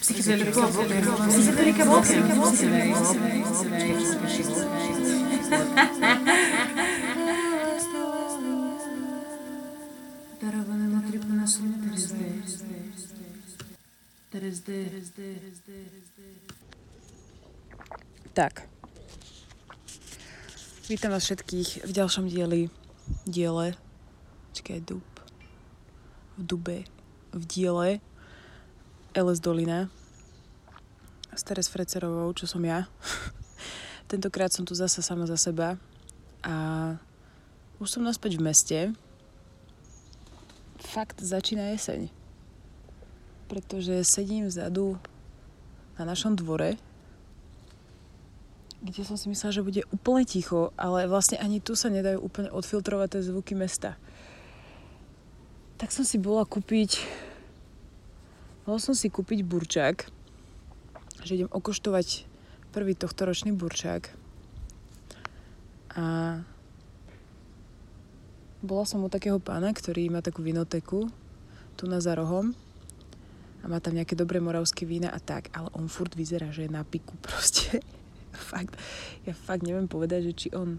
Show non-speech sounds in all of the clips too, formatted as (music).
Psychedelika Boker. Psychedelika Boker. Darované na tripu na D. Tak. Vítam vás všetkých v ďalšom dieli, diele, čakaj, dub, v dube, v diele LS Dolina s Teres Frecerovou, čo som ja. (laughs) Tentokrát som tu zase sama za seba a už som naspäť v meste. Fakt začína jeseň. Pretože sedím vzadu na našom dvore, kde som si myslela, že bude úplne ticho, ale vlastne ani tu sa nedajú úplne odfiltrovať tie zvuky mesta. Tak som si bola kúpiť Mohol som si kúpiť burčák, že idem okoštovať prvý tohto ročný burčák. A bola som u takého pána, ktorý má takú vinoteku tu na Zarohom a má tam nejaké dobré moravské vína a tak, ale on furt vyzerá, že je na piku proste. (laughs) fakt, ja fakt neviem povedať, že či on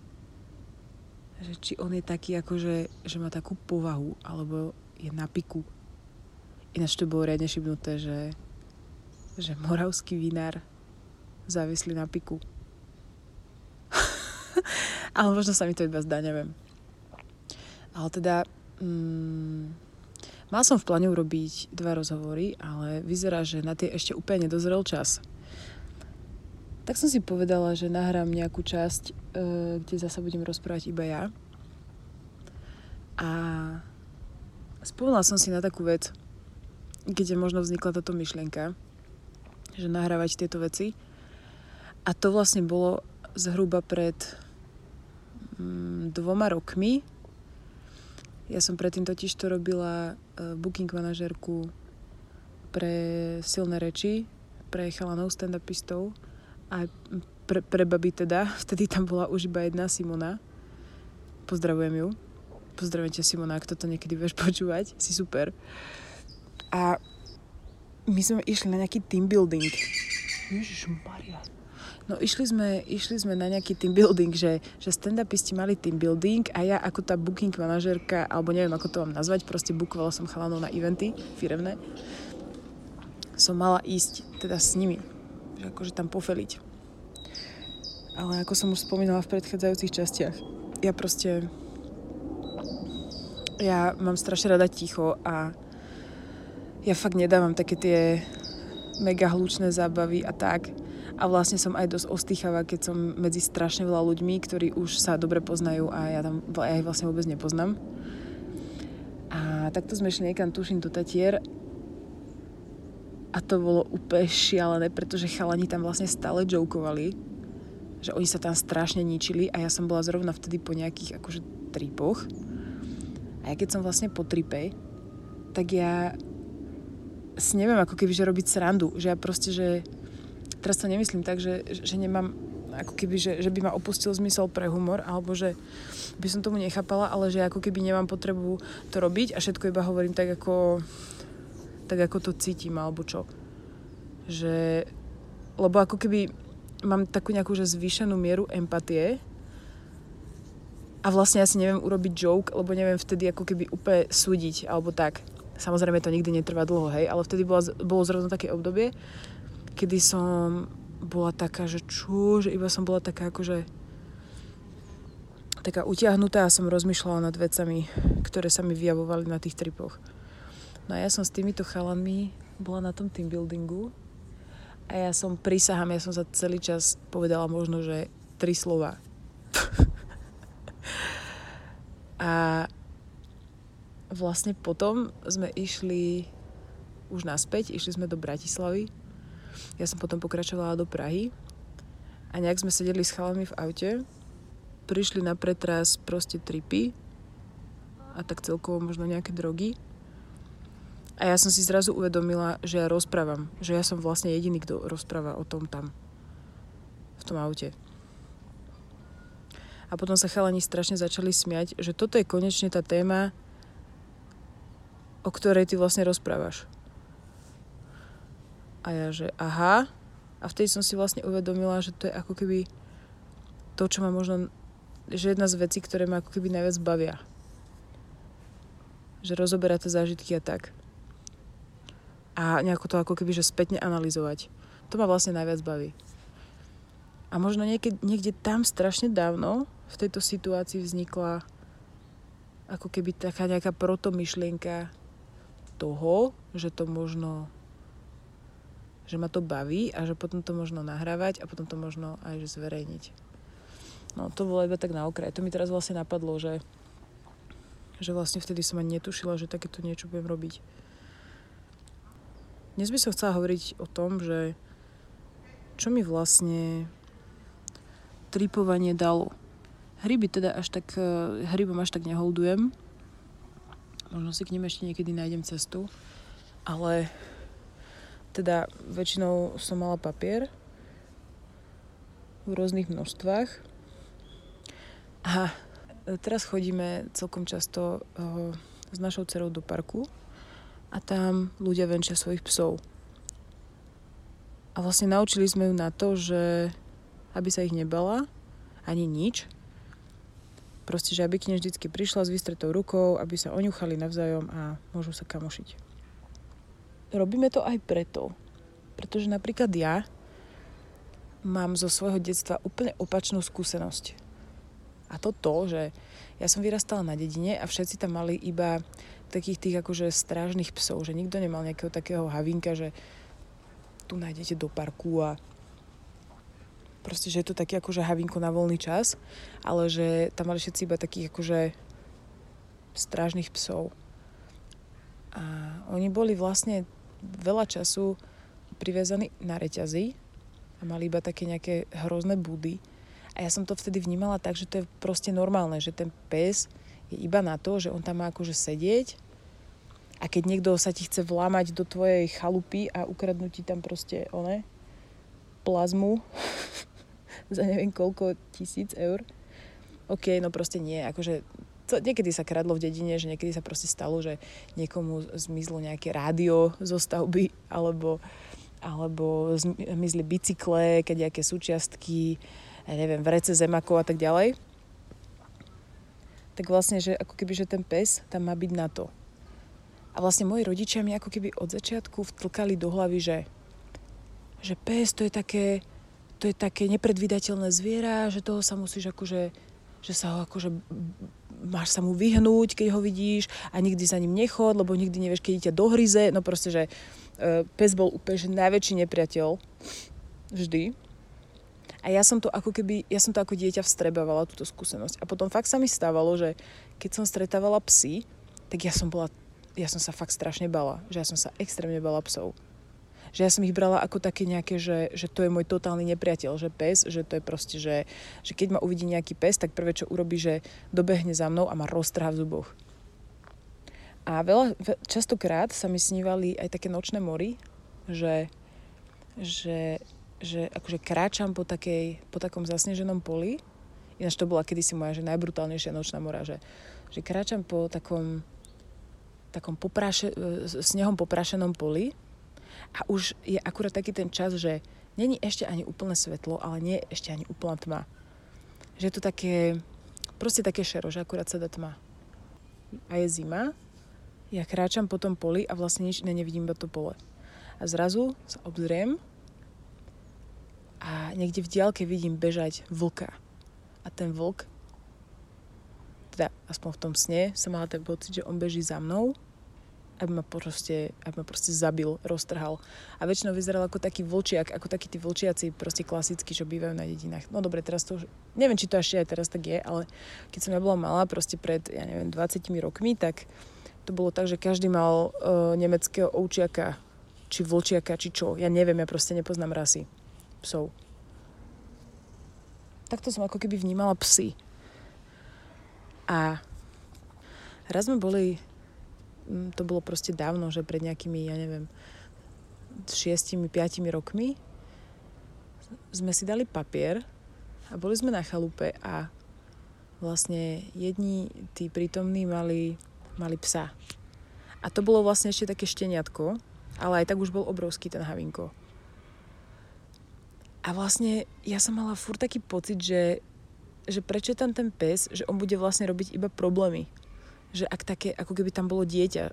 že či on je taký akože, že má takú povahu, alebo je na piku Ináč to bolo riadne šibnuté, že, že moravský vinár závislý na piku. (laughs) Ale možno sa mi to iba zdá, neviem. Ale teda... Mm, mal som v pláne urobiť dva rozhovory, ale vyzerá, že na tie ešte úplne nedozrel čas. Tak som si povedala, že nahrám nejakú časť, e, kde zasa budem rozprávať iba ja. A spomenula som si na takú vec, kde možno vznikla táto myšlienka, že nahrávať tieto veci. A to vlastne bolo zhruba pred mm, dvoma rokmi. Ja som predtým totiž to robila uh, booking manažerku pre silné reči, pre chalanov stand-upistov a pre, pre baby teda. (laughs) Vtedy tam bola už iba jedna Simona. Pozdravujem ju. Pozdravujem ťa Simona, ak toto niekedy vieš počúvať. Si super. A my sme išli na nejaký team building. Maria. No išli sme, išli sme na nejaký team building, že, že stand-upisti mali team building a ja ako tá booking manažerka, alebo neviem ako to mám nazvať, proste bookovala som chalanov na eventy firemné, som mala ísť teda s nimi, že akože tam pofeliť. Ale ako som už spomínala v predchádzajúcich častiach, ja proste ja mám strašne rada ticho a ja fakt nedávam také tie mega hlučné zábavy a tak. A vlastne som aj dosť ostýchavá, keď som medzi strašne veľa ľuďmi, ktorí už sa dobre poznajú a ja, tam, ja ich vlastne vôbec nepoznám. A takto sme šli niekam, tuším, do Tatier a to bolo úplne šialené, pretože chalani tam vlastne stále jokovali, že oni sa tam strašne ničili a ja som bola zrovna vtedy po nejakých akože tripoch. A ja keď som vlastne po tripe, tak ja si neviem ako keby, že robiť srandu, že ja proste, že teraz to nemyslím tak, že, že nemám ako keby, že, že by ma opustil zmysel pre humor, alebo že by som tomu nechápala, ale že ako keby nemám potrebu to robiť a všetko iba hovorím tak ako tak ako to cítim, alebo čo. Že, lebo ako keby mám takú nejakú že zvýšenú mieru empatie a vlastne ja si neviem urobiť joke, lebo neviem vtedy ako keby úplne súdiť, alebo tak. Samozrejme to nikdy netrvá dlho, hej, ale vtedy bola, bolo zrovna také obdobie, kedy som bola taká, že čo, že iba som bola taká akože taká utiahnutá a som rozmýšľala nad vecami, ktoré sa mi vyjavovali na tých tripoch. No a ja som s týmito chalanmi bola na tom team buildingu a ja som, prisahám, ja som za celý čas povedala možno, že tri slova. (laughs) a vlastne potom sme išli už naspäť, išli sme do Bratislavy. Ja som potom pokračovala do Prahy a nejak sme sedeli s chalami v aute. Prišli na pretras proste tripy a tak celkovo možno nejaké drogy. A ja som si zrazu uvedomila, že ja rozprávam. Že ja som vlastne jediný, kto rozpráva o tom tam. V tom aute. A potom sa chalani strašne začali smiať, že toto je konečne tá téma, o ktorej ty vlastne rozprávaš. A ja, že aha. A vtedy som si vlastne uvedomila, že to je ako keby to, čo ma možno, že jedna z vecí, ktoré ma ako keby najviac bavia. Že rozoberať tie zážitky a tak. A nejako to ako keby, že spätne analyzovať. To ma vlastne najviac baví. A možno niekde, niekde tam strašne dávno v tejto situácii vznikla ako keby taká nejaká protomyšlienka toho, že to možno že ma to baví a že potom to možno nahrávať a potom to možno aj že zverejniť. No to bolo iba tak na okraj. To mi teraz vlastne napadlo, že, že vlastne vtedy som ani netušila, že takéto niečo budem robiť. Dnes by som chcela hovoriť o tom, že čo mi vlastne tripovanie dalo. Hryby teda až tak, e, hrybom až tak neholdujem. Možno si k nim ešte niekedy nájdem cestu. Ale teda väčšinou som mala papier v rôznych množstvách. A teraz chodíme celkom často uh, s našou dcerou do parku a tam ľudia venčia svojich psov. A vlastne naučili sme ju na to, že aby sa ich nebala, ani nič, Proste, že aby k nej vždy prišla s vystretou rukou, aby sa oňuchali navzájom a môžu sa kamošiť. Robíme to aj preto, pretože napríklad ja mám zo svojho detstva úplne opačnú skúsenosť. A to to, že ja som vyrastala na dedine a všetci tam mali iba takých tých akože strážnych psov, že nikto nemal nejakého takého havinka, že tu nájdete do parku a proste, že je to taký akože havinko na voľný čas, ale že tam mali všetci iba takých akože strážnych psov. A oni boli vlastne veľa času priviazaní na reťazy a mali iba také nejaké hrozné budy. A ja som to vtedy vnímala tak, že to je proste normálne, že ten pes je iba na to, že on tam má akože sedieť a keď niekto sa ti chce vlámať do tvojej chalupy a ukradnúť ti tam proste one, plazmu, (laughs) za neviem koľko tisíc eur. OK, no proste nie, akože to, niekedy sa kradlo v dedine, že niekedy sa proste stalo, že niekomu zmizlo nejaké rádio zo stavby, alebo, alebo zmizli bicykle, keď nejaké súčiastky, neviem, vrece zemakov a tak ďalej. Tak vlastne, že ako keby, že ten pes tam má byť na to. A vlastne moji rodičia mi ako keby od začiatku vtlkali do hlavy, že, že pes to je také, to je také nepredvídateľné zviera, že toho sa musíš akože, že sa ho akože máš sa mu vyhnúť, keď ho vidíš a nikdy za ním nechod, lebo nikdy nevieš, keď ťa dohryze. No proste, že e, pes bol úplne že najväčší nepriateľ. Vždy. A ja som to ako keby, ja som to ako dieťa vstrebávala, túto skúsenosť. A potom fakt sa mi stávalo, že keď som stretávala psy, tak ja som bola, ja som sa fakt strašne bala. Že ja som sa extrémne bala psov že ja som ich brala ako také nejaké, že, že to je môj totálny nepriateľ, že pes, že to je proste, že, že keď ma uvidí nejaký pes, tak prvé, čo urobí, že dobehne za mnou a ma roztrhá v zuboch. A veľa, častokrát sa mi snívali aj také nočné mory, že, že, že akože kráčam po, takej, po takom zasneženom poli, ináč to bola kedysi moja že najbrutálnejšia nočná mora, že, že kráčam po takom, takom popraše, snehom poprašenom poli a už je akurát taký ten čas, že není ešte ani úplné svetlo, ale nie je ešte ani úplná tma. Že je to také, proste také šero, že akurát sa dá tma. A je zima, ja kráčam po tom poli a vlastne nič ne, nevidím iba to pole. A zrazu sa obzriem a niekde v diálke vidím bežať vlka. A ten vlk, teda aspoň v tom sne, som mala ten pocit, že on beží za mnou aby ma proste, aby ma proste zabil, roztrhal. A väčšinou vyzeral ako taký vlčiak, ako takí tí vlčiaci proste klasickí, čo bývajú na dedinách. No dobre, teraz to už, neviem, či to ešte aj teraz tak je, ale keď som ja bola malá, proste pred, ja neviem, 20 rokmi, tak to bolo tak, že každý mal uh, nemeckého ovčiaka, či vlčiaka, či čo. Ja neviem, ja proste nepoznám rasy psov. Takto som ako keby vnímala psy. A raz sme boli to bolo proste dávno, že pred nejakými, ja neviem, šiestimi, piatimi rokmi sme si dali papier a boli sme na chalupe a vlastne jedni tí prítomní mali, mali psa. A to bolo vlastne ešte také šteniatko. Ale aj tak už bol obrovský ten Havinko. A vlastne ja som mala furt taký pocit, že, že prečo tam ten pes, že on bude vlastne robiť iba problémy. Že ak také, ako keby tam bolo dieťa,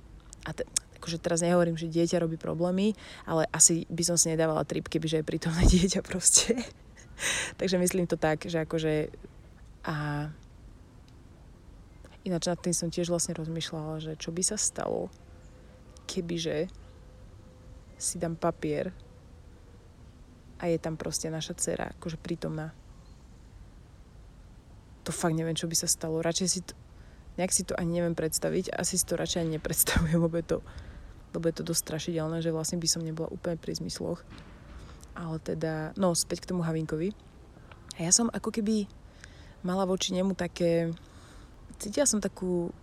a te, akože teraz nehovorím, že dieťa robí problémy, ale asi by som si nedávala trip, kebyže je prítomné (laughs) dieťa proste. (laughs) Takže myslím to tak, že akože a ináč nad tým som tiež vlastne rozmýšľala, že čo by sa stalo, kebyže si dám papier a je tam proste naša dcera, akože prítomná. To fakt neviem, čo by sa stalo. Radšej si to, nejak si to ani neviem predstaviť. Asi si to radšej ani nepredstavujem, (laughs) lebo je to, lebo je to dosť strašidelné, že vlastne by som nebola úplne pri zmysloch. Ale teda, no, späť k tomu Havinkovi. A ja som ako keby mala voči nemu také... Cítila som takú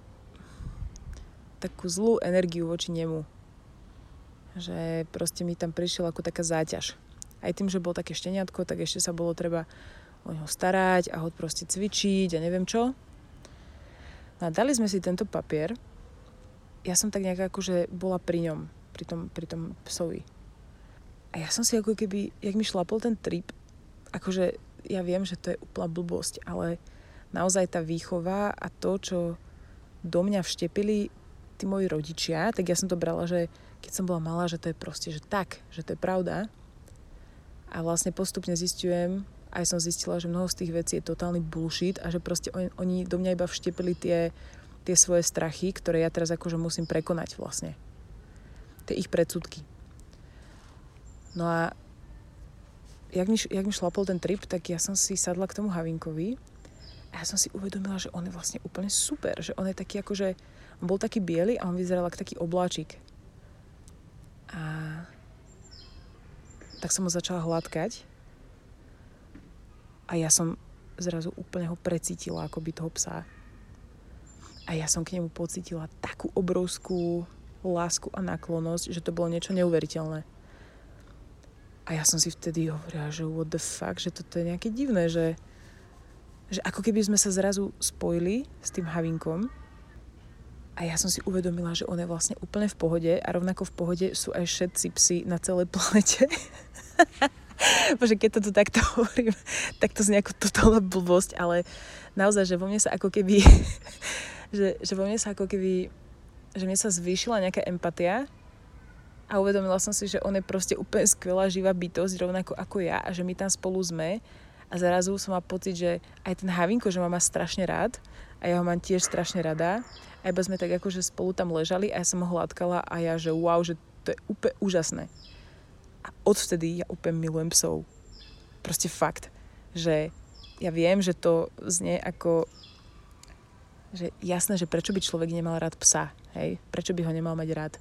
takú zlú energiu voči nemu že proste mi tam prišiel ako taká záťaž. Aj tým, že bol také šteniatko, tak ešte sa bolo treba o neho starať a ho proste cvičiť a neviem čo. No a dali sme si tento papier. Ja som tak nejak akože bola pri ňom, pri tom, pri tom psovi. A ja som si ako keby, jak mi šlapol ten trip, akože ja viem, že to je úplná blbosť, ale naozaj tá výchova a to, čo do mňa vštepili tí moji rodičia, tak ja som to brala, že keď som bola malá, že to je proste, že tak, že to je pravda. A vlastne postupne zistujem, aj som zistila, že mnoho z tých vecí je totálny bullshit a že proste oni, oni do mňa iba vštepili tie, tie svoje strachy, ktoré ja teraz akože musím prekonať vlastne. Tie ich predsudky. No a jak mi, jak mi šlapol ten trip, tak ja som si sadla k tomu Havinkovi a ja som si uvedomila, že on je vlastne úplne super, že on je taký akože, on bol taký biely a on vyzeral ako taký obláčik. A tak som ho začala hladkať. A ja som zrazu úplne ho precítila, ako by toho psa. A ja som k nemu pocítila takú obrovskú lásku a náklonosť, že to bolo niečo neuveriteľné. A ja som si vtedy hovorila, že what the fuck, že toto je nejaké divné, že, že ako keby sme sa zrazu spojili s tým Havinkom a ja som si uvedomila, že on je vlastne úplne v pohode a rovnako v pohode sú aj všetci psi na celej (laughs) planete. (laughs) Bože, keď to tu takto (laughs) hovorím, tak to znie ako totálna blbosť, ale naozaj, že vo mne sa ako keby, (laughs) že, že vo mne sa ako keby, že mne sa zvýšila nejaká empatia a uvedomila som si, že on je proste úplne skvelá živá bytosť, rovnako ako ja a že my tam spolu sme a zrazu som mal pocit, že aj ten Havinko, že ma má strašne rád a ja ho mám tiež strašne rada a iba sme tak akože spolu tam ležali a ja som ho hladkala a ja, že wow, že to je úplne úžasné. A odvtedy ja úplne milujem psov. Proste fakt, že ja viem, že to znie ako že jasné, že prečo by človek nemal rád psa, hej? Prečo by ho nemal mať rád?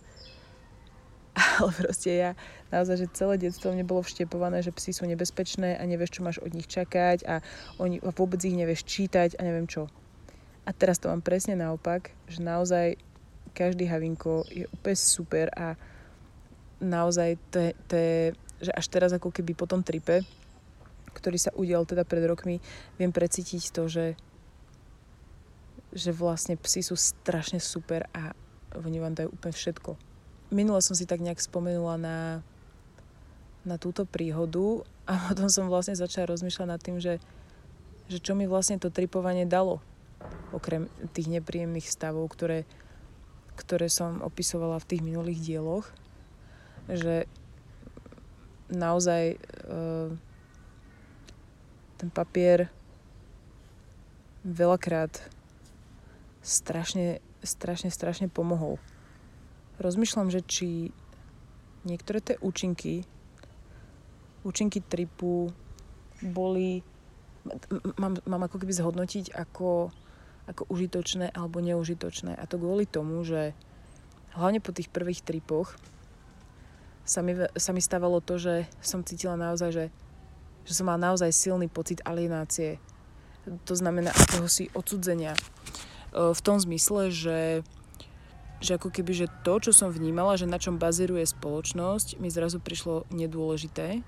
(laughs) Ale proste ja naozaj, že celé detstvo mne bolo vštepované, že psi sú nebezpečné a nevieš, čo máš od nich čakať a oni, a vôbec ich nevieš čítať a neviem čo. A teraz to mám presne naopak, že naozaj každý havinko je úplne super a naozaj to je, že až teraz ako keby po tom tripe, ktorý sa udial teda pred rokmi, viem precítiť to, že že vlastne psi sú strašne super a oni vám dajú úplne všetko. Minule som si tak nejak spomenula na, na túto príhodu a (laughs) potom som vlastne začala rozmýšľať nad tým, že, že čo mi vlastne to tripovanie dalo okrem tých nepríjemných stavov, ktoré, ktoré som opisovala v tých minulých dieloch, že naozaj uh, ten papier veľakrát strašne, strašne, strašne pomohol. Rozmýšľam, že či niektoré tie účinky, účinky tripu boli, mám, mám ako keby zhodnotiť ako ako užitočné alebo neužitočné. A to kvôli tomu, že hlavne po tých prvých tripoch sa mi, sa mi stávalo to, že som cítila naozaj, že, že som mala naozaj silný pocit alienácie. To znamená akéhosi odsudzenia. E, v tom zmysle, že, že ako keby, že to, čo som vnímala, že na čom bazíruje spoločnosť, mi zrazu prišlo nedôležité.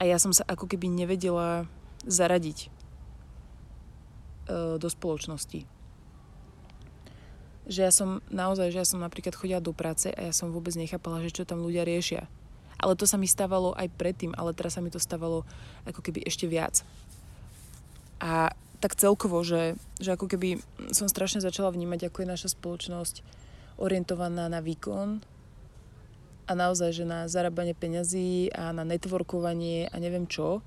A ja som sa ako keby nevedela zaradiť E, do spoločnosti. Že ja som naozaj, že ja som napríklad chodila do práce a ja som vôbec nechápala, že čo tam ľudia riešia. Ale to sa mi stávalo aj predtým, ale teraz sa mi to stávalo ako keby ešte viac. A tak celkovo, že, že ako keby som strašne začala vnímať, ako je naša spoločnosť orientovaná na výkon a naozaj, že na zarábanie peňazí a na networkovanie a neviem čo.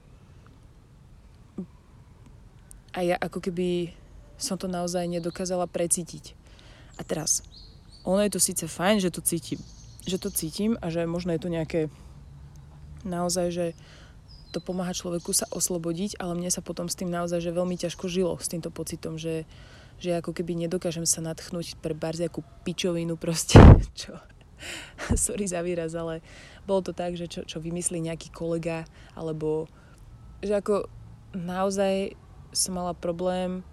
A ja ako keby som to naozaj nedokázala precítiť. A teraz, ono je to síce fajn, že to cítim, že to cítim a že možno je to nejaké naozaj, že to pomáha človeku sa oslobodiť, ale mne sa potom s tým naozaj že veľmi ťažko žilo, s týmto pocitom, že, že ako keby nedokážem sa natchnúť pre barziakú pičovinu proste, (laughs) čo, (laughs) sorry za výraz, ale bolo to tak, že čo, čo vymyslí nejaký kolega, alebo že ako naozaj som mala problém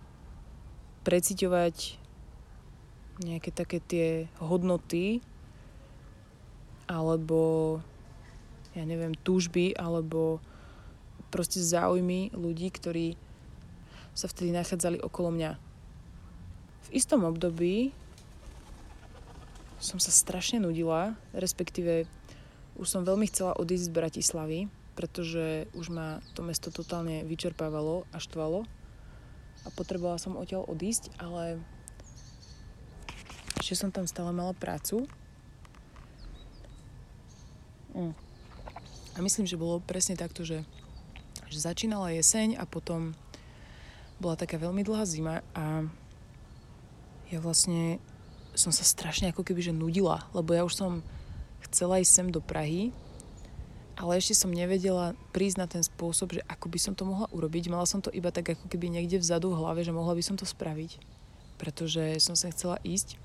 preciťovať nejaké také tie hodnoty alebo ja neviem, túžby alebo proste záujmy ľudí, ktorí sa vtedy nachádzali okolo mňa. V istom období som sa strašne nudila, respektíve už som veľmi chcela odísť z Bratislavy, pretože už ma to mesto totálne vyčerpávalo a štvalo a potrebovala som odtiaľ odísť, ale ešte som tam stále mala prácu. Mm. A myslím, že bolo presne takto, že že začínala jeseň a potom bola taká veľmi dlhá zima a ja vlastne som sa strašne ako keby že nudila, lebo ja už som chcela ísť sem do Prahy, ale ešte som nevedela prísť na ten spôsob, že ako by som to mohla urobiť. Mala som to iba tak ako keby niekde vzadu v hlave, že mohla by som to spraviť, pretože som sa chcela ísť.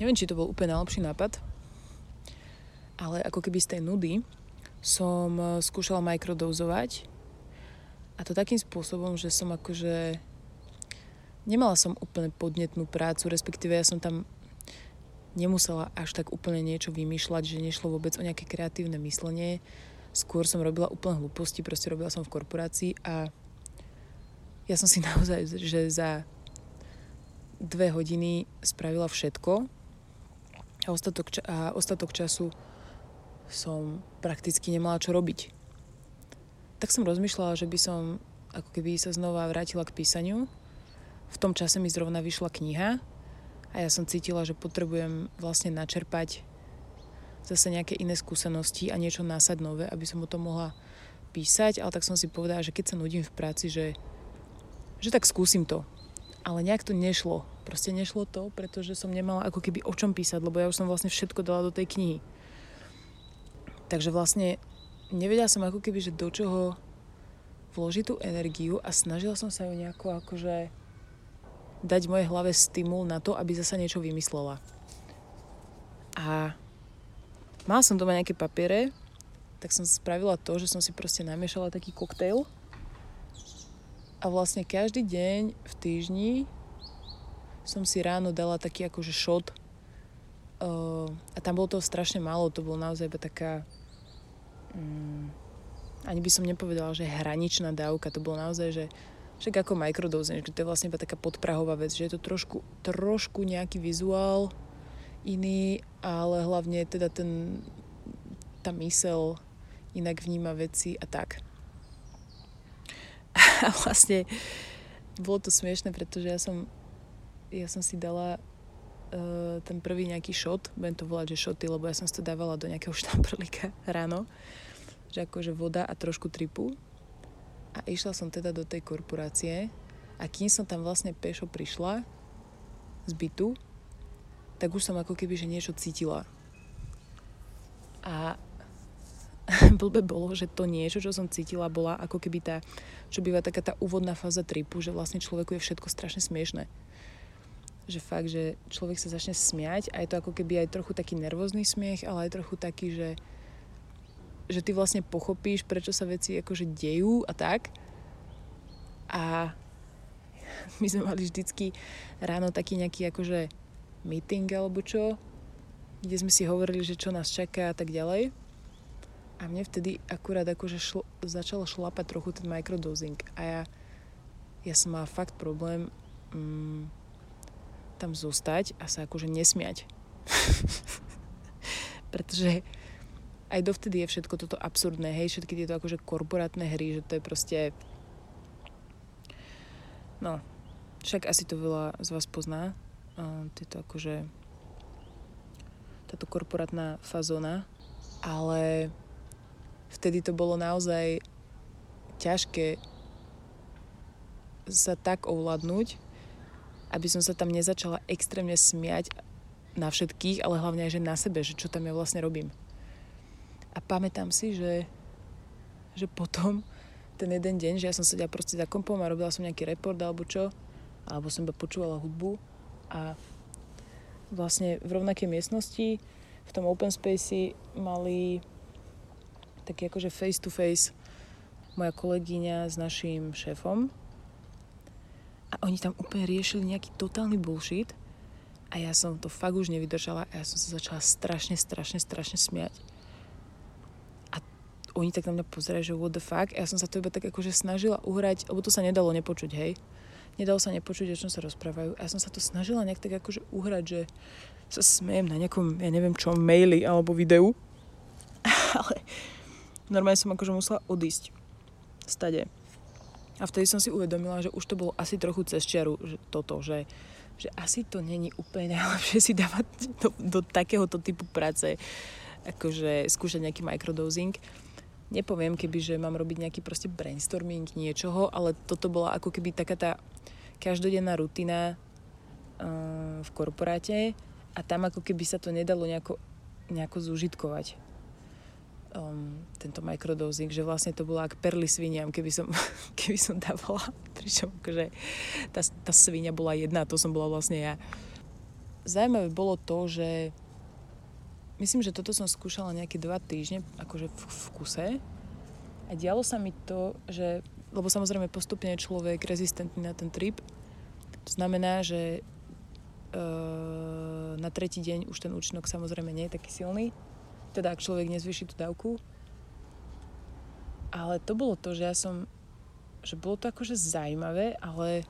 Neviem, či to bol úplne najlepší nápad, ale ako keby z tej nudy som eh, skúšala mikrodózovať a to takým spôsobom, že som akože nemala som úplne podnetnú prácu, respektíve ja som tam nemusela až tak úplne niečo vymýšľať, že nešlo vôbec o nejaké kreatívne myslenie. Skôr som robila úplne hlúposti, proste robila som v korporácii a ja som si (laughs) naozaj, že za dve hodiny spravila všetko a ostatok, a ostatok času som prakticky nemala čo robiť. Tak som rozmýšľala, že by som ako keby sa znova vrátila k písaniu. V tom čase mi zrovna vyšla kniha a ja som cítila, že potrebujem vlastne načerpať zase nejaké iné skúsenosti a niečo násať nové, aby som o tom mohla písať, ale tak som si povedala, že keď sa nudím v práci, že, že tak skúsim to. Ale nejak to nešlo. Proste nešlo to, pretože som nemala ako keby o čom písať, lebo ja už som vlastne všetko dala do tej knihy. Takže vlastne nevedela som ako keby, že do čoho vložiť tú energiu a snažila som sa ju nejako akože dať mojej hlave stimul na to, aby zasa niečo vymyslela. A mala som doma nejaké papiere, tak som spravila to, že som si proste namiešala taký koktejl a vlastne každý deň v týždni som si ráno dala taký akože shot uh, a tam bolo toho strašne málo, to bolo naozaj iba taká mm, ani by som nepovedala, že hraničná dávka, to bolo naozaj, že však ako microdosing, že to je vlastne iba taká podprahová vec, že je to trošku, trošku nejaký vizuál iný, ale hlavne teda ten, tá mysel inak vníma veci a tak. (laughs) A vlastne bolo to smiešne, pretože ja som, ja som si dala uh, ten prvý nejaký shot, budem to volať, že shoty, lebo ja som si to dávala do nejakého (laughs) štamprlíka ráno že akože voda a trošku tripu. A išla som teda do tej korporácie a kým som tam vlastne pešo prišla z bytu, tak už som ako keby, že niečo cítila. A (laughs) blbe bolo, že to niečo, čo som cítila, bola ako keby tá, čo býva taká tá úvodná fáza tripu, že vlastne človeku je všetko strašne smiešne. Že fakt, že človek sa začne smiať a je to ako keby aj trochu taký nervózny smiech, ale aj trochu taký, že že ty vlastne pochopíš, prečo sa veci akože dejú a tak. A my sme mali vždycky ráno taký nejaký akože meeting alebo čo, kde sme si hovorili, že čo nás čaká a tak ďalej. A mne vtedy akurát akože šlo, začalo šlapať trochu ten microdosing. A ja, ja som mala fakt problém mm, tam zostať a sa akože nesmiať. (laughs) Pretože aj dovtedy je všetko toto absurdné, hej, všetky tieto akože korporátne hry, že to je proste no, však asi to veľa z vás pozná, uh, tieto akože táto korporátna fazóna, ale vtedy to bolo naozaj ťažké sa tak ovládnuť, aby som sa tam nezačala extrémne smiať na všetkých, ale hlavne aj že na sebe, že čo tam ja vlastne robím. A pamätám si, že, že potom ten jeden deň, že ja som sedela proste za kompom a robila som nejaký report alebo čo, alebo som iba počúvala hudbu a vlastne v rovnakej miestnosti v tom open space mali taký akože face to face moja kolegyňa s našim šéfom a oni tam úplne riešili nejaký totálny bullshit a ja som to fakt už nevydržala a ja som sa začala strašne, strašne, strašne smiať oni tak na mňa pozerajú, že what the fuck. A ja som sa to iba tak akože snažila uhrať, lebo to sa nedalo nepočuť, hej. Nedalo sa nepočuť, o čom sa rozprávajú. A ja som sa to snažila nejak tak akože uhrať, že sa smejem na nejakom, ja neviem čo, maili alebo videu. (laughs) Ale normálne som akože musela odísť stade. A vtedy som si uvedomila, že už to bolo asi trochu cez čiaru, že toto, že, že asi to není úplne (laughs) najlepšie si dávať do, do takéhoto typu práce, akože skúšať nejaký microdosing nepoviem, keby, že mám robiť nejaký proste brainstorming niečoho, ale toto bola ako keby taká tá každodenná rutina uh, v korporáte a tam ako keby sa to nedalo nejako, nejako zúžitkovať. Um, tento microdosing, že vlastne to bolo ako perly sviniam, keby som, (laughs) keby som dávala, pričom akože tá, tá svinia bola jedna, to som bola vlastne ja. Zajímavé bolo to, že myslím, že toto som skúšala nejaké dva týždne, akože v, v kuse. A dialo sa mi to, že, lebo samozrejme postupne človek rezistentný na ten trip. To znamená, že e, na tretí deň už ten účinok samozrejme nie je taký silný. Teda ak človek nezvyší tú dávku. Ale to bolo to, že ja som, že bolo to akože zaujímavé, ale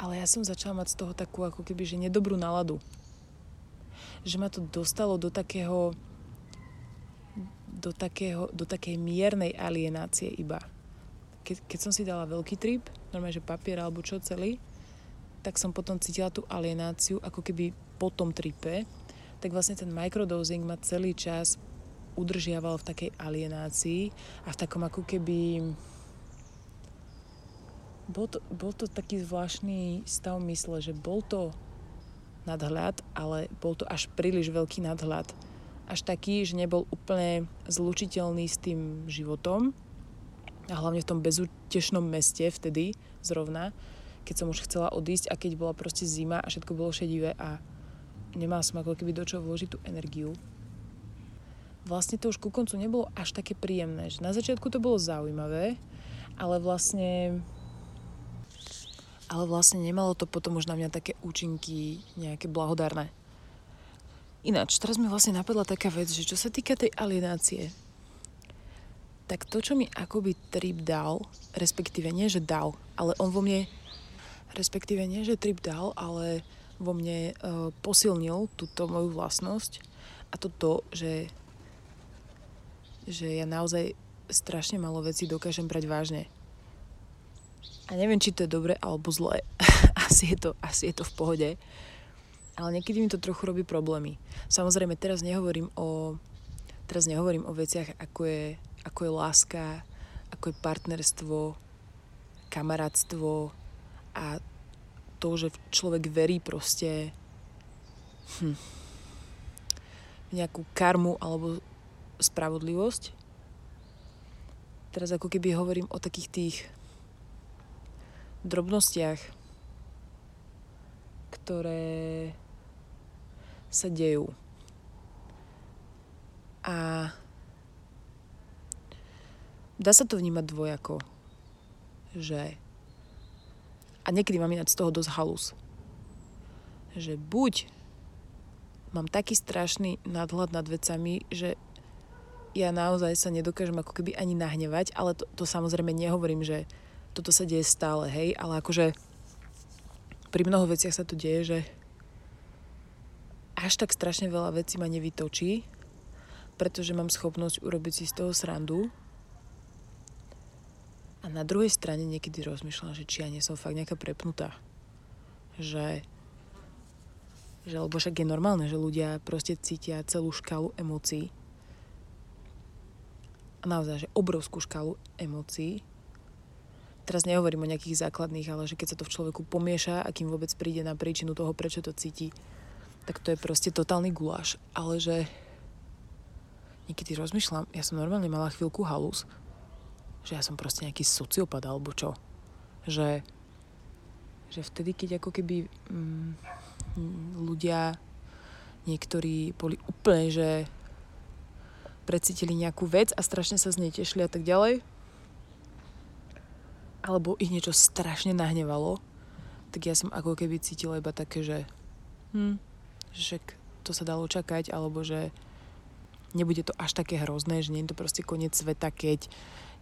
ale ja som začala mať z toho takú ako keby, že nedobrú náladu že ma to dostalo do takého do, takého, do takej miernej alienácie iba. Ke, keď som si dala veľký trip, normálne, že papier alebo čo celý, tak som potom cítila tú alienáciu, ako keby po tom tripe, tak vlastne ten microdosing ma celý čas udržiaval v takej alienácii a v takom ako keby... Bol to, bol to taký zvláštny stav mysle, že bol to nadhľad, ale bol to až príliš veľký nadhľad. Až taký, že nebol úplne zlučiteľný s tým životom a hlavne v tom bezútešnom meste vtedy zrovna, keď som už chcela odísť a keď bola proste zima a všetko bolo šedivé a nemala som ako keby do čoho vložiť tú energiu. Vlastne to už ku koncu nebolo až také príjemné. Že na začiatku to bolo zaujímavé, ale vlastne ale vlastne nemalo to potom už na mňa také účinky nejaké blahodárne. Ináč, teraz mi vlastne napadla taká vec, že čo sa týka tej alienácie, tak to, čo mi akoby trip dal, respektíve nie, že dal, ale on vo mne, respektíve nie, že trip dal, ale vo mne uh, posilnil túto moju vlastnosť a to to, že, že ja naozaj strašne malo veci dokážem brať vážne a neviem, či to je dobre alebo zlé. (laughs) asi, je to, asi je to v pohode. Ale niekedy mi to trochu robí problémy. Samozrejme, teraz nehovorím o, teraz nehovorím o veciach, ako je, ako je láska, ako je partnerstvo, kamarátstvo a to, že človek verí proste hm, nejakú karmu alebo spravodlivosť. Teraz ako keby hovorím o takých tých drobnostiach, ktoré sa dejú. A dá sa to vnímať dvojako, že a niekedy mám ináč z toho dosť halus, že buď mám taký strašný nadhľad nad vecami, že ja naozaj sa nedokážem ako keby ani nahnevať, ale to, to samozrejme nehovorím, že toto sa deje stále, hej, ale akože pri mnoho veciach sa to deje, že až tak strašne veľa vecí ma nevytočí, pretože mám schopnosť urobiť si z toho srandu. A na druhej strane niekedy rozmýšľam, že či ja nie som fakt nejaká prepnutá. Že, že lebo však je normálne, že ľudia proste cítia celú škálu emócií. A naozaj, že obrovskú škálu emócií. Teraz nehovorím o nejakých základných, ale že keď sa to v človeku pomieša a kým vôbec príde na príčinu toho, prečo to cíti, tak to je proste totálny guláš. Ale že niekedy rozmýšľam, ja som normálne mala chvíľku halus, že ja som proste nejaký sociopat alebo čo. Že, že vtedy, keď ako keby mm, ľudia niektorí boli úplne, že precítili nejakú vec a strašne sa z nej tešili a tak ďalej, alebo ich niečo strašne nahnevalo, tak ja som ako keby cítila iba také, že hm, že to sa dalo čakať, alebo že nebude to až také hrozné, že nie je to proste koniec sveta, keď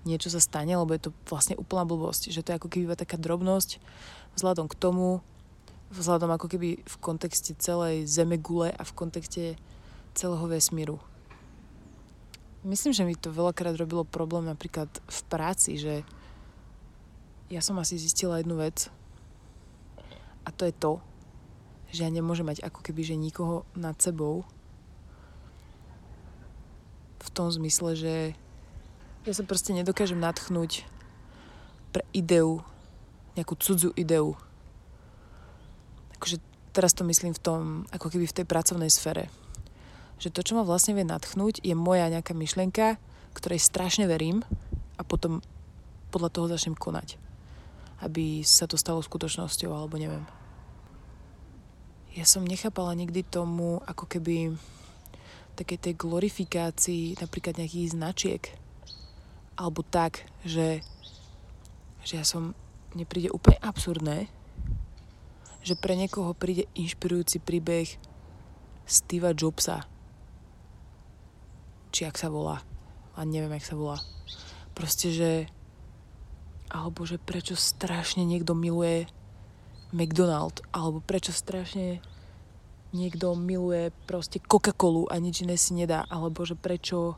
niečo sa stane, lebo je to vlastne úplná blbosť. Že to je ako keby iba taká drobnosť vzhľadom k tomu, vzhľadom ako keby v kontexte celej zeme gule a v kontexte celého vesmíru. Myslím, že mi to veľakrát robilo problém napríklad v práci, že ja som asi zistila jednu vec a to je to, že ja nemôžem mať ako keby, že nikoho nad sebou v tom zmysle, že ja sa proste nedokážem natchnúť pre ideu, nejakú cudzú ideu. Akože teraz to myslím v tom, ako keby v tej pracovnej sfére. Že to, čo ma vlastne vie natchnúť, je moja nejaká myšlienka, ktorej strašne verím a potom podľa toho začnem konať. Aby sa to stalo skutočnosťou, alebo neviem. Ja som nechápala nikdy tomu, ako keby takej tej glorifikácii napríklad nejakých značiek. Alebo tak, že, že ja som, mne príde úplne absurdné, že pre niekoho príde inšpirujúci príbeh Steva Jobsa. Či ak sa volá. A neviem, jak sa volá. Proste, že alebo že prečo strašne niekto miluje McDonald, alebo prečo strašne niekto miluje proste Coca-Colu a nič iné si nedá, alebo že prečo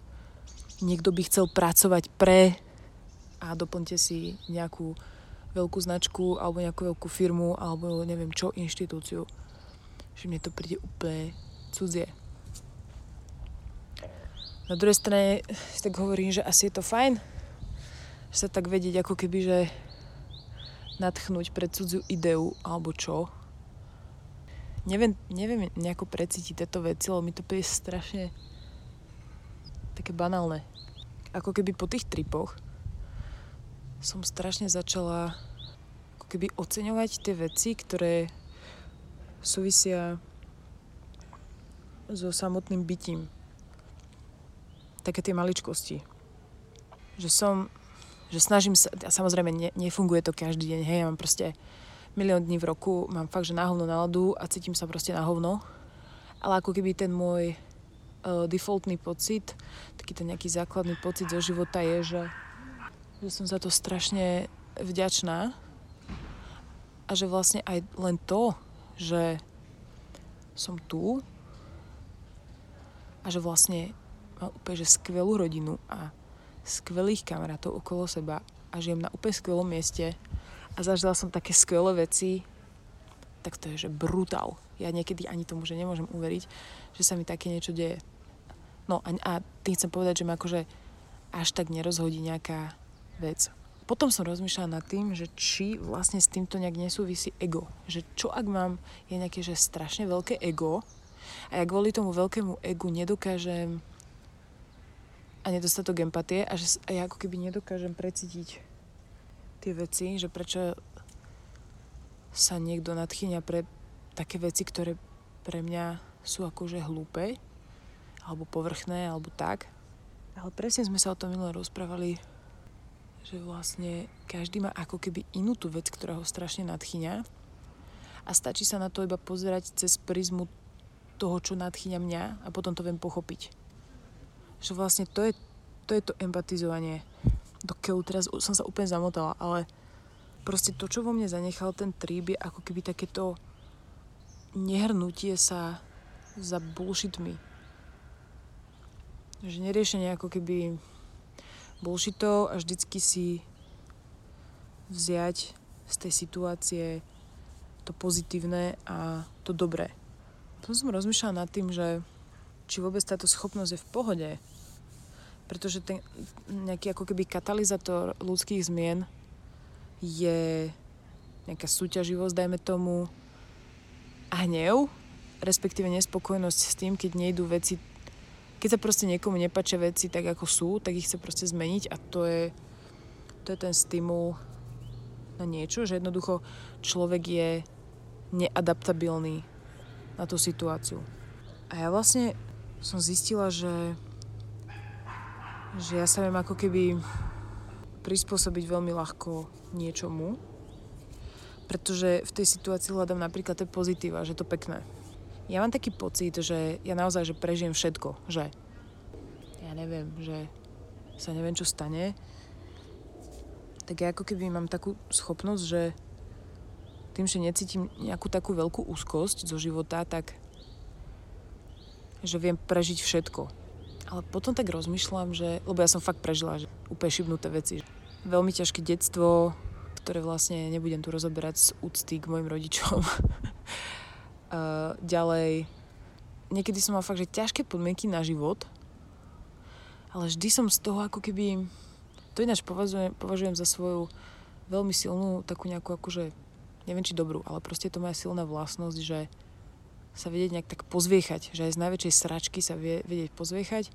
niekto by chcel pracovať pre a doplňte si nejakú veľkú značku alebo nejakú veľkú firmu alebo neviem čo, inštitúciu. Že mne to príde úplne cudzie. Na druhej strane si tak hovorím, že asi je to fajn, že sa tak vedieť ako keby, že natchnúť pre cudziu ideu alebo čo, neviem, neviem nejako precítiť tieto veci, lebo mi to príde strašne také banálne. Ako keby po tých tripoch som strašne začala ako keby oceňovať tie veci, ktoré súvisia so samotným bytím. Také tie maličkosti. Že som, že snažím sa, a samozrejme ne, nefunguje to každý deň, hej, ja mám proste milión dní v roku mám fakt, že na hovno náladu a cítim sa proste na hovno. Ale ako keby ten môj defaultný pocit, taký ten nejaký základný pocit zo života je, že, že som za to strašne vďačná a že vlastne aj len to, že som tu a že vlastne mám úplne že skvelú rodinu a skvelých kamarátov okolo seba a žijem na úplne skvelom mieste a zažila som také skvelé veci, tak to je, že brutál. Ja niekedy ani tomu, že nemôžem uveriť, že sa mi také niečo deje. No a, a tým chcem povedať, že ma akože až tak nerozhodí nejaká vec. Potom som rozmýšľala nad tým, že či vlastne s týmto nejak nesúvisí ego. Že čo ak mám, je nejaké že strašne veľké ego a ja kvôli tomu veľkému egu nedokážem a nedostatok empatie a že a ja ako keby nedokážem precítiť tie veci, že prečo sa niekto nadchýňa pre také veci, ktoré pre mňa sú akože hlúpe, alebo povrchné, alebo tak. Ale presne sme sa o tom minule rozprávali, že vlastne každý má ako keby inú tú vec, ktorá ho strašne nadchýňa a stačí sa na to iba pozerať cez prizmu toho, čo nadchýňa mňa a potom to viem pochopiť. Že vlastne to je to, je to empatizovanie do keľu, teraz som sa úplne zamotala, ale proste to, čo vo mne zanechal ten trip, je ako keby takéto nehrnutie sa za bullshitmi. Že neriešenie ako keby bullshitov a vždycky si vziať z tej situácie to pozitívne a to dobré. Potom som rozmýšľala nad tým, že či vôbec táto schopnosť je v pohode. Pretože ten nejaký ako keby katalizátor ľudských zmien je nejaká súťaživosť, dajme tomu, a hnev, respektíve nespokojnosť s tým, keď nejdú veci, keď sa proste niekomu nepačia veci tak, ako sú, tak ich chce proste zmeniť a to je, to je ten stimul na niečo, že jednoducho človek je neadaptabilný na tú situáciu. A ja vlastne som zistila, že, že ja sa viem ako keby prispôsobiť veľmi ľahko niečomu, pretože v tej situácii hľadám napríklad tie pozitíva, že to pekné. Ja mám taký pocit, že ja naozaj že prežijem všetko, že ja neviem, že sa neviem, čo stane, tak ja ako keby mám takú schopnosť, že tým, že necítim nejakú takú veľkú úzkosť zo života, tak že viem prežiť všetko. Ale potom tak rozmýšľam, že, lebo ja som fakt prežila že úplne šibnuté veci. Veľmi ťažké detstvo, ktoré vlastne nebudem tu rozoberať z úcty k mojim rodičom. (laughs) uh, ďalej, niekedy som mal fakt, že ťažké podmienky na život, ale vždy som z toho ako keby, to ináč považujem, považujem za svoju veľmi silnú takú nejakú akože neviem či dobrú, ale proste je to moja silná vlastnosť, že sa vedieť nejak tak pozviechať, že aj z najväčšej sračky sa vie vedieť pozviechať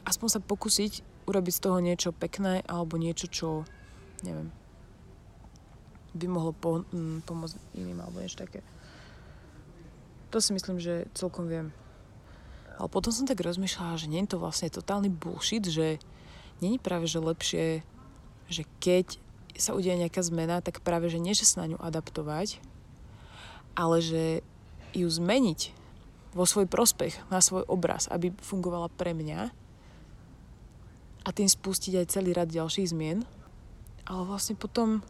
a aspoň sa pokúsiť urobiť z toho niečo pekné alebo niečo, čo, neviem, by mohlo po, m, mm, pomôcť iným alebo niečo také. To si myslím, že celkom viem. Ale potom som tak rozmýšľala, že nie je to vlastne totálny bullshit, že není práve, že lepšie, že keď sa udeje nejaká zmena, tak práve, že nie, že sa na ňu adaptovať, ale že ju zmeniť vo svoj prospech, na svoj obraz, aby fungovala pre mňa a tým spustiť aj celý rad ďalších zmien. Ale vlastne potom,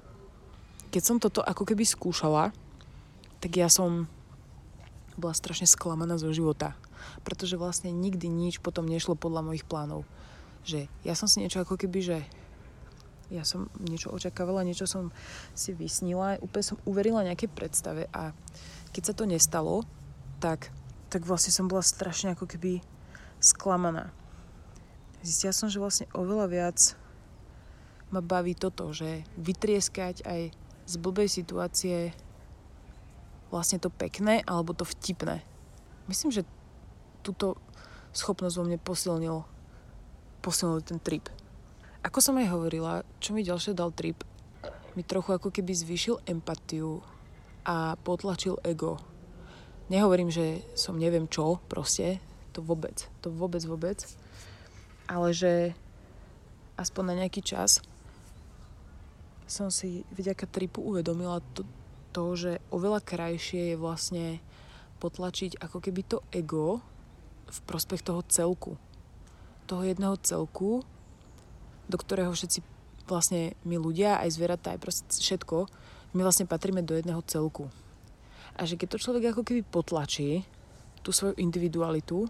keď som toto ako keby skúšala, tak ja som bola strašne sklamaná zo života. Pretože vlastne nikdy nič potom nešlo podľa mojich plánov. Že ja som si niečo ako keby, že ja som niečo očakávala, niečo som si vysnila, úplne som uverila nejakej predstave a keď sa to nestalo, tak, tak vlastne som bola strašne ako keby sklamaná. Zistila som, že vlastne oveľa viac ma baví toto, že vytrieskať aj z blbej situácie vlastne to pekné alebo to vtipné. Myslím, že túto schopnosť vo mne posilnil, posilnil ten trip. Ako som aj hovorila, čo mi ďalšie dal trip, mi trochu ako keby zvýšil empatiu a potlačil ego. Nehovorím, že som neviem čo, proste, to vôbec, to vôbec, vôbec, ale že aspoň na nejaký čas som si vďaka tripu uvedomila to, to, že oveľa krajšie je vlastne potlačiť ako keby to ego v prospech toho celku. Toho jedného celku, do ktorého všetci vlastne my ľudia, aj zvieratá, aj proste všetko, my vlastne patríme do jedného celku. A že keď to človek ako keby potlačí tú svoju individualitu,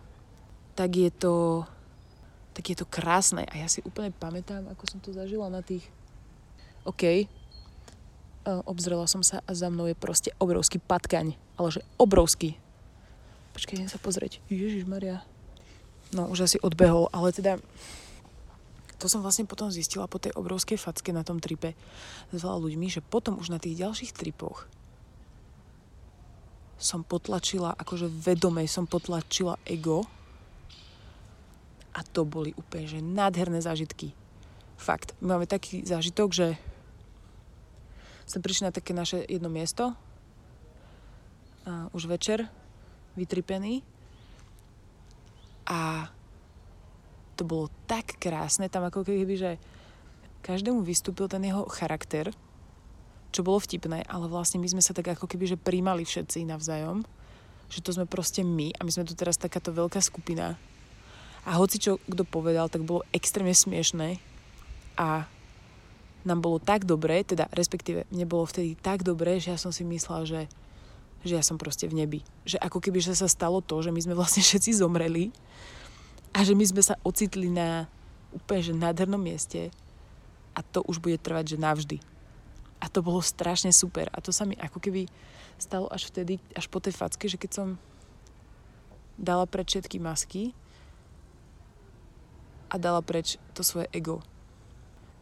tak je to, tak je to krásne. A ja si úplne pamätám, ako som to zažila na tých... OK, obzrela som sa a za mnou je proste obrovský patkaň. Ale že obrovský. Počkaj, idem sa pozrieť. Ježiš Maria. No, už asi odbehol, ale teda to som vlastne potom zistila po tej obrovskej facke na tom tripe s veľa ľuďmi, že potom už na tých ďalších tripoch som potlačila, akože vedomej som potlačila ego a to boli úplne, že nádherné zážitky. Fakt. My máme taký zážitok, že sme prišli na také naše jedno miesto a už večer vytripený a to bolo tak krásne, tam ako keby, že každému vystúpil ten jeho charakter, čo bolo vtipné, ale vlastne my sme sa tak ako keby, že príjmali všetci navzájom, že to sme proste my a my sme tu teraz takáto veľká skupina. A hoci čo kto povedal, tak bolo extrémne smiešné a nám bolo tak dobré, teda respektíve mne bolo vtedy tak dobré, že ja som si myslela, že, že ja som proste v nebi. Že ako keby že sa stalo to, že my sme vlastne všetci zomreli a že my sme sa ocitli na úplne že nádhernom mieste a to už bude trvať, že navždy. A to bolo strašne super. A to sa mi ako keby stalo až vtedy, až po tej facky, že keď som dala preč všetky masky a dala preč to svoje ego.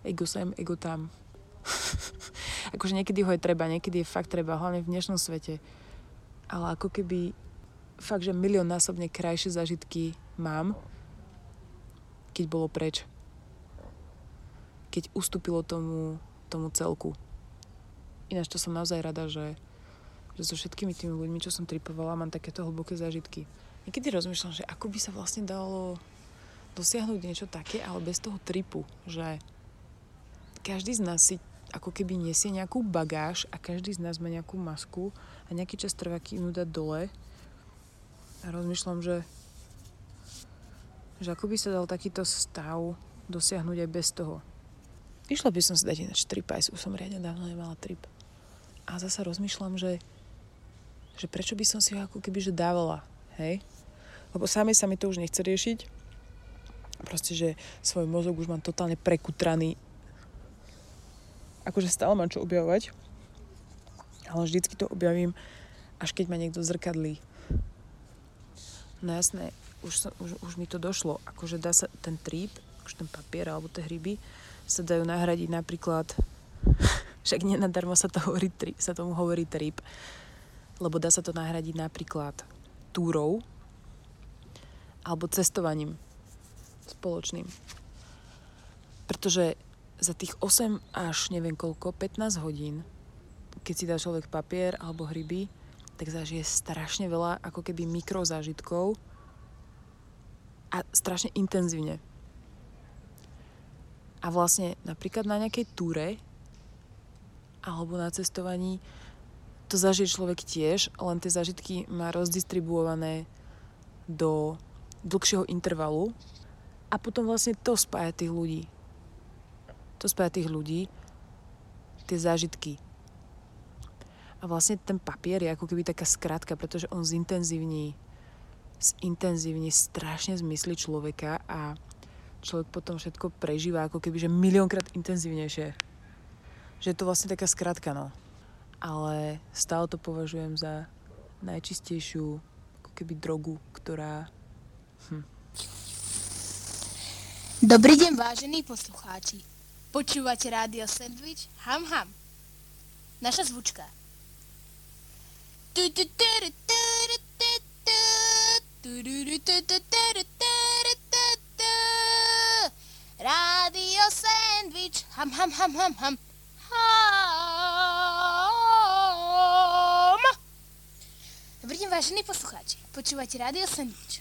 Ego sem, ego tam. (laughs) akože niekedy ho je treba, niekedy je fakt treba, hlavne v dnešnom svete. Ale ako keby fakt, že milión násobne krajšie zažitky mám, keď bolo preč. Keď ustúpilo tomu, tomu celku. Ináč to som naozaj rada, že, že so všetkými tými ľuďmi, čo som tripovala, mám takéto hlboké zážitky. Niekedy rozmýšľam, že ako by sa vlastne dalo dosiahnuť niečo také, ale bez toho tripu, že každý z nás si ako keby nesie nejakú bagáž a každý z nás má nejakú masku a nejaký čas trvá, kým ju dole. A rozmýšľam, že, že ako by sa dal takýto stav dosiahnuť aj bez toho. Išla by som si dať ináč trip, aj už som riadne dávno nemala trip. A zasa rozmýšľam, že, že prečo by som si ho ako keby že dávala, hej? Lebo sami sa mi to už nechce riešiť. Proste, že svoj mozog už mám totálne prekutraný. Akože stále mám čo objavovať. Ale vždycky to objavím, až keď ma niekto zrkadlí. No jasné, už, už, už mi to došlo. Akože dá sa ten trip, akože ten papier alebo tie hryby sa dajú nahradiť napríklad však nenadarmo sa, to hovorí, sa tomu hovorí trip, lebo dá sa to nahradiť napríklad túrou alebo cestovaním spoločným. Pretože za tých 8 až neviem koľko, 15 hodín, keď si dá človek papier alebo hryby, tak zažije strašne veľa ako keby mikrozážitkov a strašne intenzívne. A vlastne napríklad na nejakej túre alebo na cestovaní, to zažije človek tiež, len tie zažitky má rozdistribuované do dlhšieho intervalu a potom vlastne to spája tých ľudí. To spája tých ľudí, tie zážitky. A vlastne ten papier je ako keby taká skratka, pretože on zintenzívni, zintenzívni strašne zmysly človeka a človek potom všetko prežíva ako keby, že miliónkrát intenzívnejšie že je to vlastne taká skratka, no. Ale stále to považujem za najčistejšiu ako keby drogu, ktorá... Hm. Dobrý deň, vážení poslucháči. Počúvate rádio Sandwich Ham Ham. Naša zvučka. Rádio Sandwich Ham Ham Ham Ham Ham. Ham. Dobrý deň, vážení poslucháči. Počúvate Rádio Sandwich.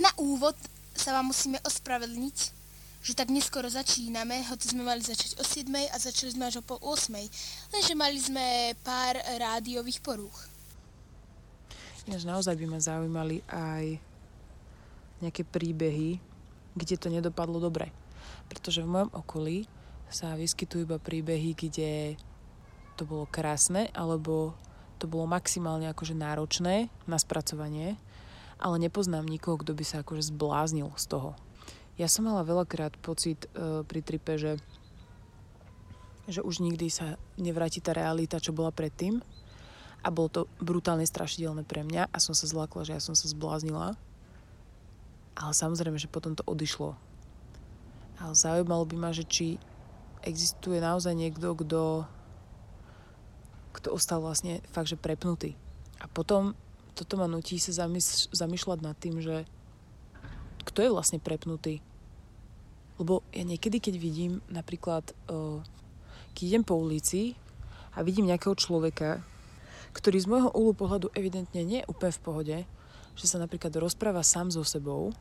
Na úvod sa vám musíme ospravedlniť, že tak neskoro začíname, hoci sme mali začať o 7 a začali sme až o pol 8, lenže mali sme pár rádiových porúch. Ináč naozaj by ma zaujímali aj nejaké príbehy, kde to nedopadlo dobre. Pretože v mojom okolí sa vyskytujú iba príbehy, kde to bolo krásne, alebo to bolo maximálne akože náročné na spracovanie, ale nepoznám nikoho, kto by sa akože zbláznil z toho. Ja som mala veľakrát pocit uh, pri tripe, že, že už nikdy sa nevráti tá realita, čo bola predtým. A bolo to brutálne strašidelné pre mňa a som sa zlákla, že ja som sa zbláznila. Ale samozrejme, že potom to odišlo. Ale zaujímalo by ma, že či existuje naozaj niekto, kto, kto ostal vlastne fakt, že prepnutý. A potom toto ma nutí sa zamýšľať nad tým, že kto je vlastne prepnutý. Lebo ja niekedy, keď vidím napríklad, uh, keď idem po ulici a vidím nejakého človeka, ktorý z môjho úlu pohľadu evidentne nie je úplne v pohode, že sa napríklad rozpráva sám so sebou,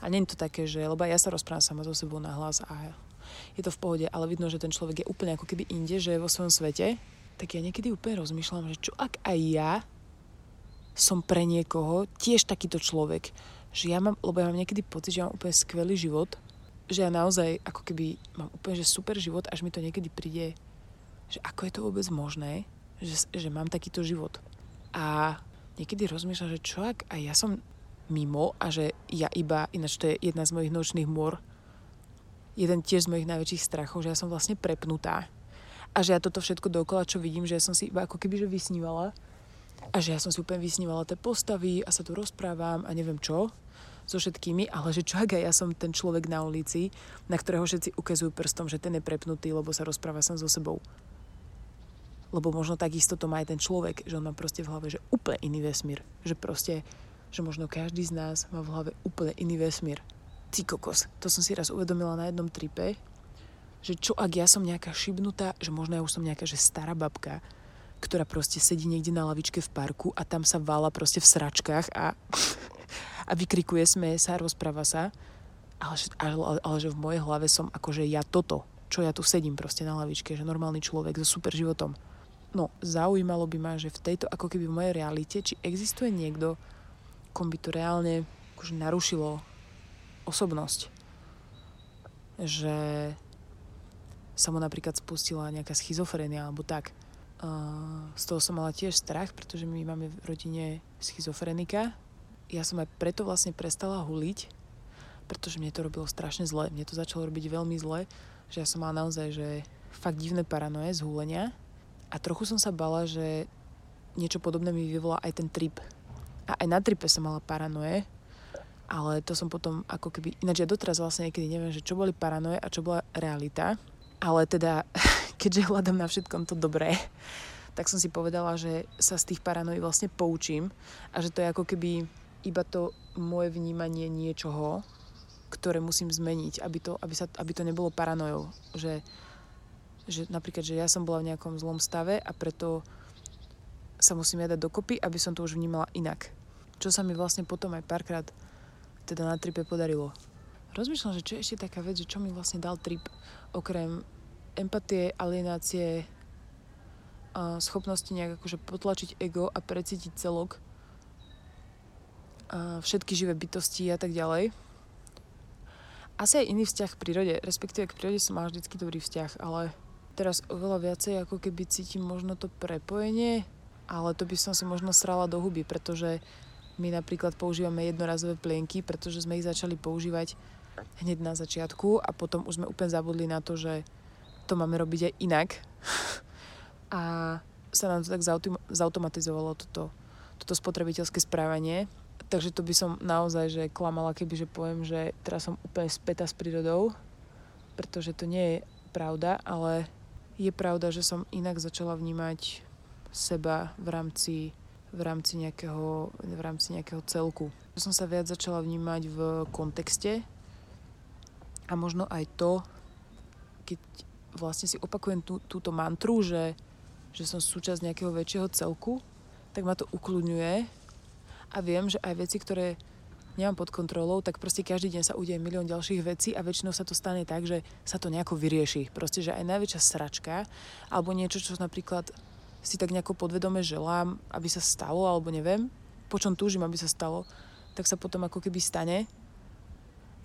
a nie je to také, že, lebo ja sa rozprávam sama so sebou na hlas a je to v pohode, ale vidno, že ten človek je úplne ako keby inde, že je vo svojom svete, tak ja niekedy úplne rozmýšľam, že čo ak aj ja som pre niekoho tiež takýto človek, že ja mám, lebo ja mám niekedy pocit, že ja mám úplne skvelý život, že ja naozaj ako keby mám úplne že super život, až mi to niekedy príde, že ako je to vôbec možné, že, že mám takýto život. A niekedy rozmýšľam, že čo ak aj ja som mimo a že ja iba, ináč to je jedna z mojich nočných môr, jeden tiež z mojich najväčších strachov, že ja som vlastne prepnutá a že ja toto všetko dokola, čo vidím, že ja som si iba ako keby že vysnívala a že ja som si úplne vysnívala tie postavy a sa tu rozprávam a neviem čo so všetkými, ale že čo ak aj ja som ten človek na ulici, na ktorého všetci ukazujú prstom, že ten je prepnutý, lebo sa rozpráva som so sebou. Lebo možno takisto to má aj ten človek, že on má proste v hlave, že úplne iný vesmír. Že proste, že možno každý z nás má v hlave úplne iný vesmír. Ty kokos, to som si raz uvedomila na jednom tripe, že čo ak ja som nejaká šibnutá, že možno ja už som nejaká, že stará babka, ktorá proste sedí niekde na lavičke v parku a tam sa vála proste v sračkách a a vykrikuje, smeje sa, rozpráva sa. Ale, ale, ale že v mojej hlave som akože ja toto, čo ja tu sedím proste na lavičke, že normálny človek so super životom. No, zaujímalo by ma, že v tejto ako keby v mojej realite, či existuje niekto, kom by to reálne akože narušilo osobnosť. Že sa mu napríklad spustila nejaká schizofrenia alebo tak. Z toho som mala tiež strach, pretože my máme v rodine schizofrenika, ja som aj preto vlastne prestala huliť, pretože mne to robilo strašne zle. Mne to začalo robiť veľmi zle, že ja som mala naozaj, že fakt divné paranoje z húlenia a trochu som sa bala, že niečo podobné mi vyvolá aj ten trip. A aj na tripe som mala paranoje, ale to som potom ako keby, ináč ja doteraz vlastne niekedy neviem, že čo boli paranoje a čo bola realita, ale teda, (laughs) keďže hľadám na všetkom to dobré, tak som si povedala, že sa z tých paranojí vlastne poučím a že to je ako keby iba to moje vnímanie niečoho, ktoré musím zmeniť, aby to, aby sa, aby to nebolo paranojou. Že, že napríklad, že ja som bola v nejakom zlom stave a preto sa musím ja dokopy, aby som to už vnímala inak. Čo sa mi vlastne potom aj párkrát teda na tripe podarilo. Rozmýšľam, že čo je ešte taká vec, že čo mi vlastne dal trip, okrem empatie, alienácie, schopnosti nejak akože potlačiť ego a precítiť celok, všetky živé bytosti a tak ďalej. Asi aj iný vzťah k prírode, respektíve k prírode som mala vždycky dobrý vzťah, ale teraz oveľa viacej ako keby cítim možno to prepojenie, ale to by som si možno srala do huby, pretože my napríklad používame jednorazové plienky, pretože sme ich začali používať hneď na začiatku a potom už sme úplne zabudli na to, že to máme robiť aj inak. (laughs) a sa nám to tak zautomatizovalo toto, toto spotrebiteľské správanie Takže to by som naozaj že klamala, keby že poviem, že teraz som úplne späta s prírodou, pretože to nie je pravda, ale je pravda, že som inak začala vnímať seba v rámci, v rámci, nejakého, v rámci nejakého celku. Som sa viac začala vnímať v kontexte a možno aj to, keď vlastne si opakujem tú, túto mantru, že, že som súčasť nejakého väčšieho celku, tak ma to ukludňuje a viem, že aj veci, ktoré nemám pod kontrolou, tak proste každý deň sa udeje milión ďalších vecí a väčšinou sa to stane tak, že sa to nejako vyrieši. Proste, že aj najväčšia sračka alebo niečo, čo napríklad si tak nejako podvedome želám, aby sa stalo, alebo neviem, po čom túžim, aby sa stalo, tak sa potom ako keby stane,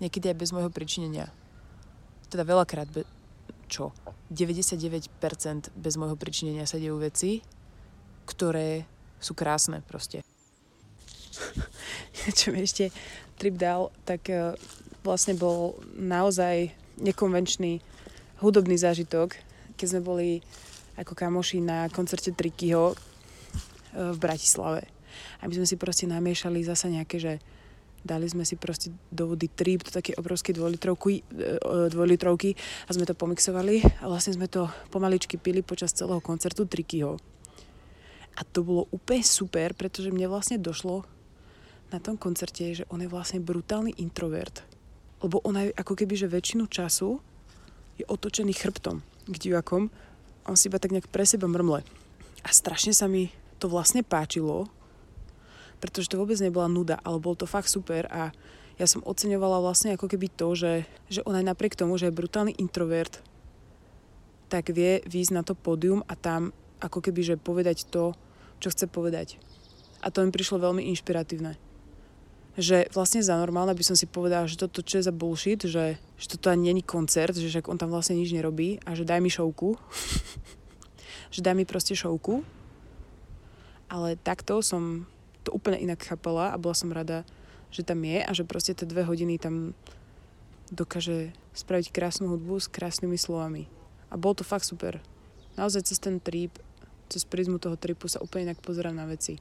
niekedy aj bez môjho pričinenia. Teda veľakrát, be- čo? 99% bez môjho pričinenia sa dejú veci, ktoré sú krásne proste. (laughs) čo mi ešte trip dal, tak e, vlastne bol naozaj nekonvenčný hudobný zážitok, keď sme boli ako kamoši na koncerte Trikyho e, v Bratislave. A my sme si proste namiešali zasa nejaké, že dali sme si proste do vody trip, do také obrovské dvojlitrovky, e, dvojlitrovky a sme to pomixovali a vlastne sme to pomaličky pili počas celého koncertu Trikyho. A to bolo úplne super, pretože mne vlastne došlo, na tom koncerte že on je vlastne brutálny introvert. Lebo on aj ako keby, že väčšinu času je otočený chrbtom k divakom a on si iba tak nejak pre seba mrmle. A strašne sa mi to vlastne páčilo, pretože to vôbec nebola nuda, ale bol to fakt super a ja som oceňovala vlastne ako keby to, že, že on aj napriek tomu, že je brutálny introvert, tak vie výjsť na to pódium a tam ako keby, že povedať to, čo chce povedať. A to mi prišlo veľmi inšpiratívne že vlastne za normálne by som si povedala, že toto čo je za bullshit, že, že toto ani není koncert, že však on tam vlastne nič nerobí a že daj mi šovku. (laughs) že daj mi proste šovku. Ale takto som to úplne inak chápala a bola som rada, že tam je a že proste tie dve hodiny tam dokáže spraviť krásnu hudbu s krásnymi slovami. A bol to fakt super. Naozaj cez ten trip, cez prízmu toho tripu sa úplne inak pozerám na veci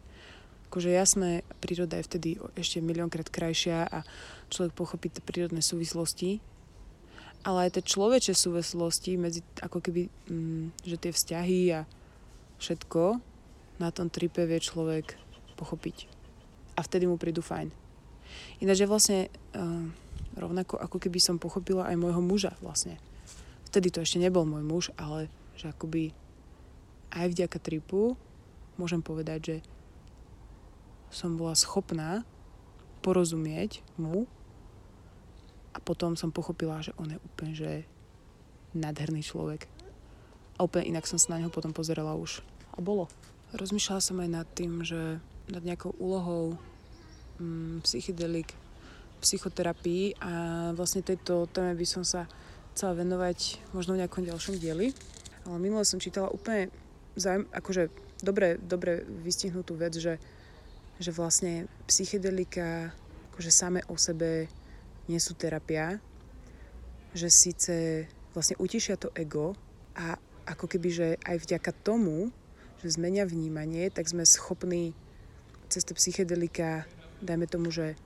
akože jasné, príroda je vtedy ešte miliónkrát krajšia a človek pochopí tie prírodné súvislosti, ale aj tie človeče súvislosti medzi ako keby, mm, že tie vzťahy a všetko na tom tripe vie človek pochopiť. A vtedy mu prídu fajn. Ináč je vlastne uh, rovnako ako keby som pochopila aj môjho muža vlastne. Vtedy to ešte nebol môj muž, ale že akoby aj vďaka tripu môžem povedať, že som bola schopná porozumieť mu a potom som pochopila, že on je úplne že nádherný človek. A úplne inak som sa na neho potom pozerala už. A bolo. Rozmýšľala som aj nad tým, že nad nejakou úlohou mm, psychedelik, psychoterapii a vlastne tejto téme by som sa chcela venovať možno v nejakom ďalšom dieli. Ale minule som čítala úplne zaujím, akože dobre, dobre vystihnutú vec, že že vlastne psychedelika akože same o sebe nie sú terapia, že síce vlastne utišia to ego a ako keby, že aj vďaka tomu, že zmenia vnímanie, tak sme schopní cez to psychedelika, dajme tomu, že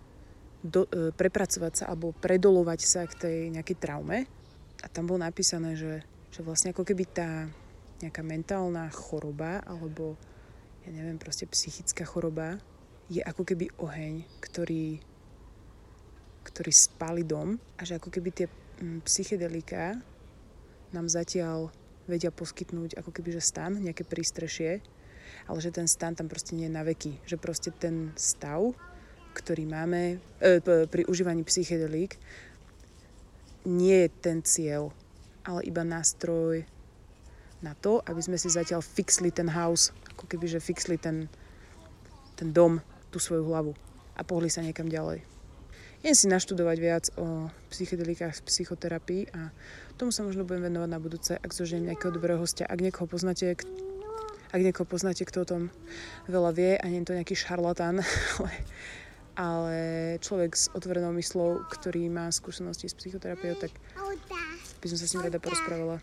do, e, prepracovať sa alebo predolovať sa k tej nejakej traume. A tam bolo napísané, že, že vlastne ako keby tá nejaká mentálna choroba alebo ja neviem, proste psychická choroba je ako keby oheň, ktorý, ktorý spáli dom a že ako keby tie mm, psychedeliká nám zatiaľ vedia poskytnúť ako keby, že stan, nejaké prístrešie, ale že ten stan tam proste nie je na veky. Že proste ten stav, ktorý máme e, pri užívaní psychedelík, nie je ten cieľ, ale iba nástroj na to, aby sme si zatiaľ fixli ten house, ako keby, že fixli ten, ten dom, tú svoju hlavu a pohli sa niekam ďalej. Jen si naštudovať viac o psychedelikách, psychoterapii a tomu sa možno budem venovať na budúce, ak zoženiem nejakého dobrého hostia. Ak niekoho poznáte, ak niekoho poznáte, kto o tom veľa vie a nie je to nejaký šarlatán, (laughs) ale, ale človek s otvorenou myslou, ktorý má skúsenosti s psychoterapiou, tak by som sa s ním rada porozprávala.